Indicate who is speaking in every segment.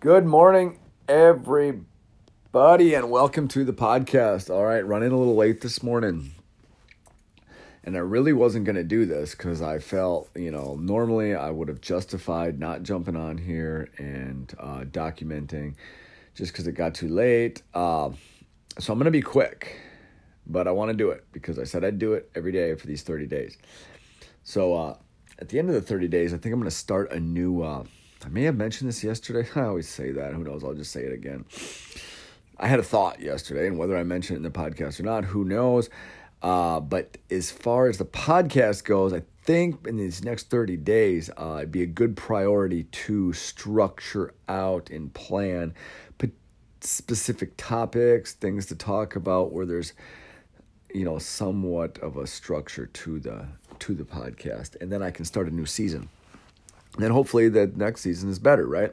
Speaker 1: Good morning, everybody, and welcome to the podcast. All right, running a little late this morning. And I really wasn't going to do this because I felt, you know, normally I would have justified not jumping on here and uh, documenting just because it got too late. Uh, so I'm going to be quick, but I want to do it because I said I'd do it every day for these 30 days. So uh, at the end of the 30 days, I think I'm going to start a new. I may have mentioned this yesterday. I always say that. Who knows? I'll just say it again. I had a thought yesterday, and whether I mention it in the podcast or not, who knows? Uh, but as far as the podcast goes, I think in these next 30 days, uh, it'd be a good priority to structure out and plan specific topics, things to talk about where there's you know somewhat of a structure to the to the podcast and then I can start a new season. Then hopefully the next season is better, right?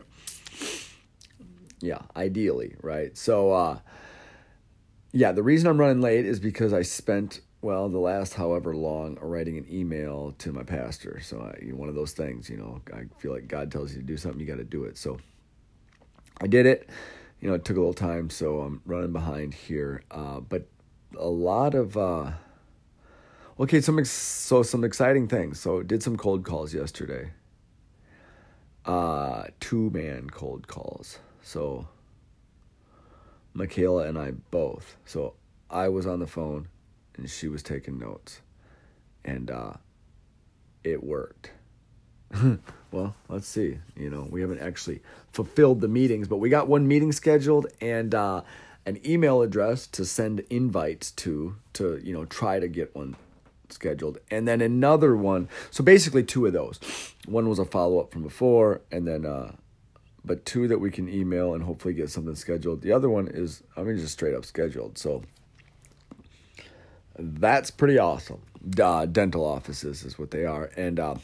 Speaker 1: Yeah, ideally, right? So uh yeah, the reason I'm running late is because I spent well the last however long writing an email to my pastor. So I, one of those things, you know, I feel like God tells you to do something, you got to do it. So I did it. You know, it took a little time, so I'm running behind here. Uh, but a lot of uh, okay, some ex- so some exciting things. So did some cold calls yesterday. Uh, two man cold calls. So Michaela and I both. So I was on the phone and she was taking notes. And uh, it worked. well, let's see. You know, we haven't actually fulfilled the meetings, but we got one meeting scheduled and uh, an email address to send invites to to you know try to get one scheduled, and then another one. So basically, two of those. One was a follow up from before, and then uh, but two that we can email and hopefully get something scheduled. The other one is I mean just straight up scheduled. So that's pretty awesome. Uh, dental offices is what they are, and. Uh,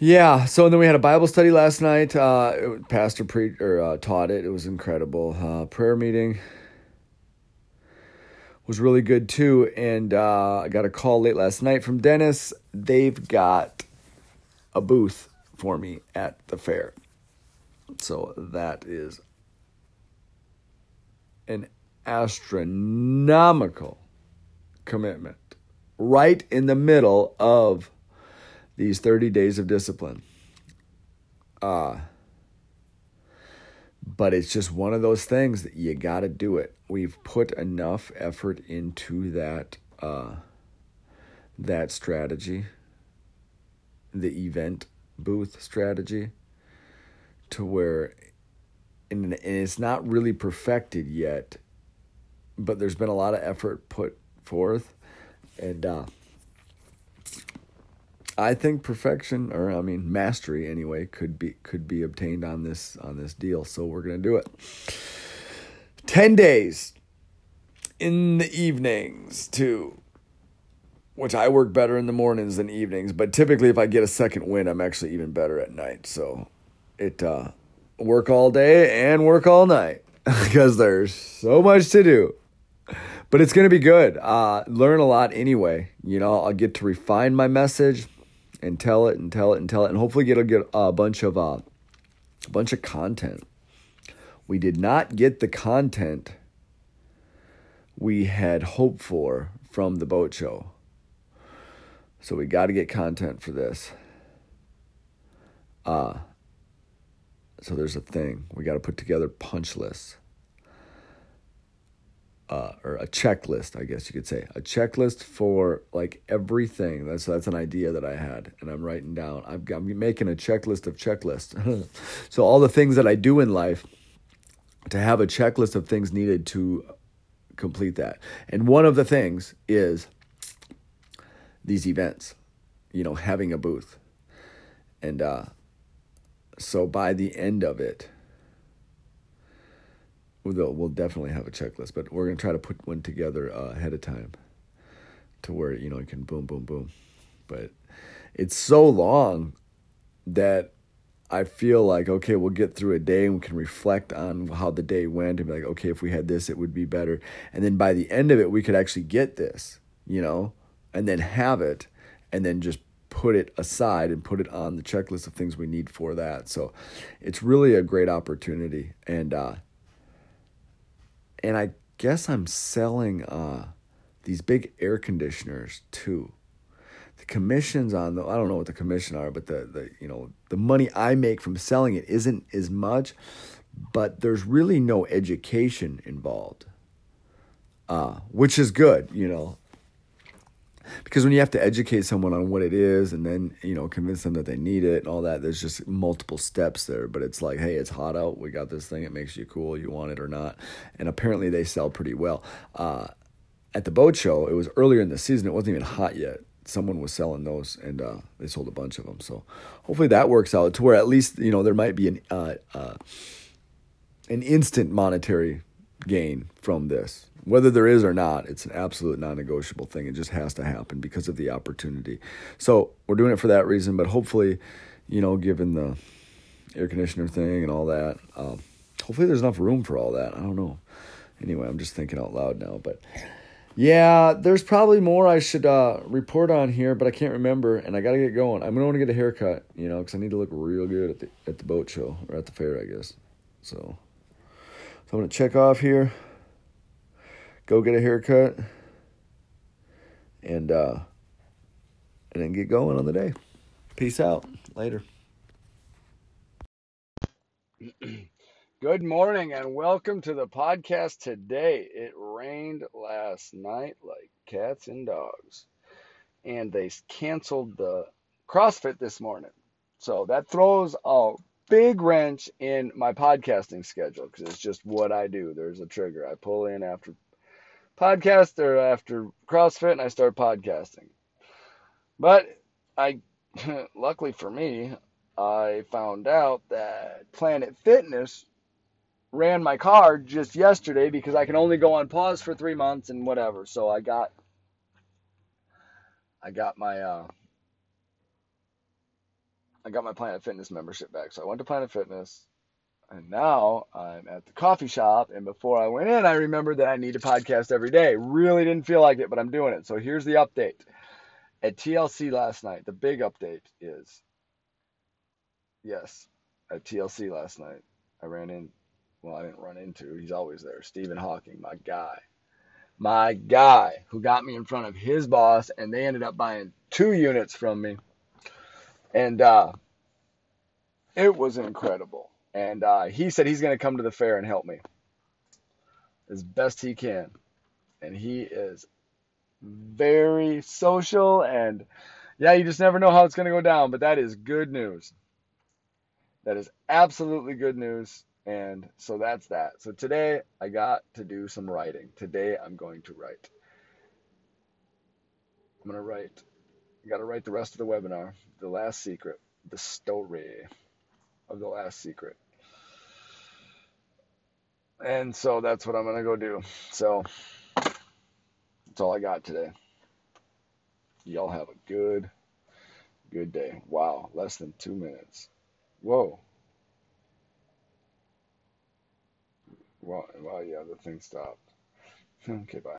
Speaker 1: yeah, so and then we had a Bible study last night. Uh, pastor pre or uh, taught it. It was incredible. Uh, prayer meeting was really good too. And uh, I got a call late last night from Dennis. They've got a booth for me at the fair. So that is an astronomical commitment right in the middle of these 30 days of discipline. Uh, but it's just one of those things that you got to do it. We've put enough effort into that uh, that strategy, the event booth strategy, to where, and, and it's not really perfected yet, but there's been a lot of effort put forth, and uh, I think perfection, or I mean mastery anyway, could be could be obtained on this on this deal. So we're gonna do it. Ten days in the evenings too, which I work better in the mornings than evenings. But typically, if I get a second win, I'm actually even better at night. So it uh, work all day and work all night because there's so much to do but it's going to be good. Uh, learn a lot anyway. You know, I'll get to refine my message and tell it and tell it and tell it, and hopefully get a get a bunch of uh, a bunch of content. We did not get the content we had hoped for from the boat show. So we got to get content for this. Uh, so there's a thing. We got to put together punch lists uh, or a checklist, I guess you could say, a checklist for like everything. That's that's an idea that I had, and I'm writing down. I'm, I'm making a checklist of checklists. so all the things that I do in life, to have a checklist of things needed to complete that. And one of the things is these events, you know, having a booth, and uh, so by the end of it we'll, we'll definitely have a checklist, but we're gonna try to put one together uh, ahead of time, to where you know you can boom, boom, boom. But it's so long that I feel like okay, we'll get through a day and we can reflect on how the day went and be like, okay, if we had this, it would be better. And then by the end of it, we could actually get this, you know, and then have it, and then just put it aside and put it on the checklist of things we need for that. So it's really a great opportunity. And uh, and I guess I'm selling uh, these big air conditioners too. The commissions on the I don't know what the commission are, but the the you know the money I make from selling it isn't as much, but there's really no education involved, uh, which is good, you know because when you have to educate someone on what it is and then you know convince them that they need it and all that there's just multiple steps there. But it's like hey it's hot out. We got this thing. It makes you cool. You want it or not. And apparently they sell pretty well. Uh, at the boat show it was earlier in the season. It wasn't even hot yet. Someone was selling those and uh, they sold a bunch of them. So hopefully that works out to where at least you know there might be an uh, uh an instant monetary gain from this whether there is or not, it's an absolute non negotiable thing. It just has to happen because of the opportunity. So we're doing it for that reason, but hopefully, you know, given the air conditioner thing and all that, um, hopefully there's enough room for all that. I don't know. Anyway, I'm just thinking out loud now, but yeah, there's probably more I should uh, report on here, but I can't remember, and I got to get going. I'm to want to get a haircut, you know, because I need to look real good at the at the boat show or at the fair, I guess. So, so I'm gonna check off here go get a haircut, and uh, and then get going on the day. Peace out. Later.
Speaker 2: Good morning and welcome to the podcast today. It rained last night like cats and dogs, and they canceled the CrossFit this morning. So that throws a big wrench in my podcasting schedule because it's just what I do. There's a trigger. I pull in after podcast or after CrossFit and I start podcasting. But I, luckily for me, I found out that Planet Fitness ran my card just yesterday because I can only go on pause for three months and whatever. So I got, I got my, uh, I got my Planet Fitness membership back. So I went to Planet Fitness. And now I'm at the coffee shop. And before I went in, I remembered that I need a podcast every day. Really didn't feel like it, but I'm doing it. So here's the update. At TLC last night, the big update is yes, at TLC last night, I ran in. Well, I didn't run into. He's always there. Stephen Hawking, my guy. My guy who got me in front of his boss, and they ended up buying two units from me. And uh, it was incredible and uh, he said he's going to come to the fair and help me as best he can. And he is very social and yeah, you just never know how it's going to go down, but that is good news. That is absolutely good news. And so that's that. So today I got to do some writing. Today I'm going to write. I'm going to write. I got to write the rest of the webinar, the last secret, the story of the last secret. And so that's what I'm going to go do. So that's all I got today. Y'all have a good, good day. Wow, less than two minutes. Whoa. Well, well, yeah, the thing stopped. Okay, bye.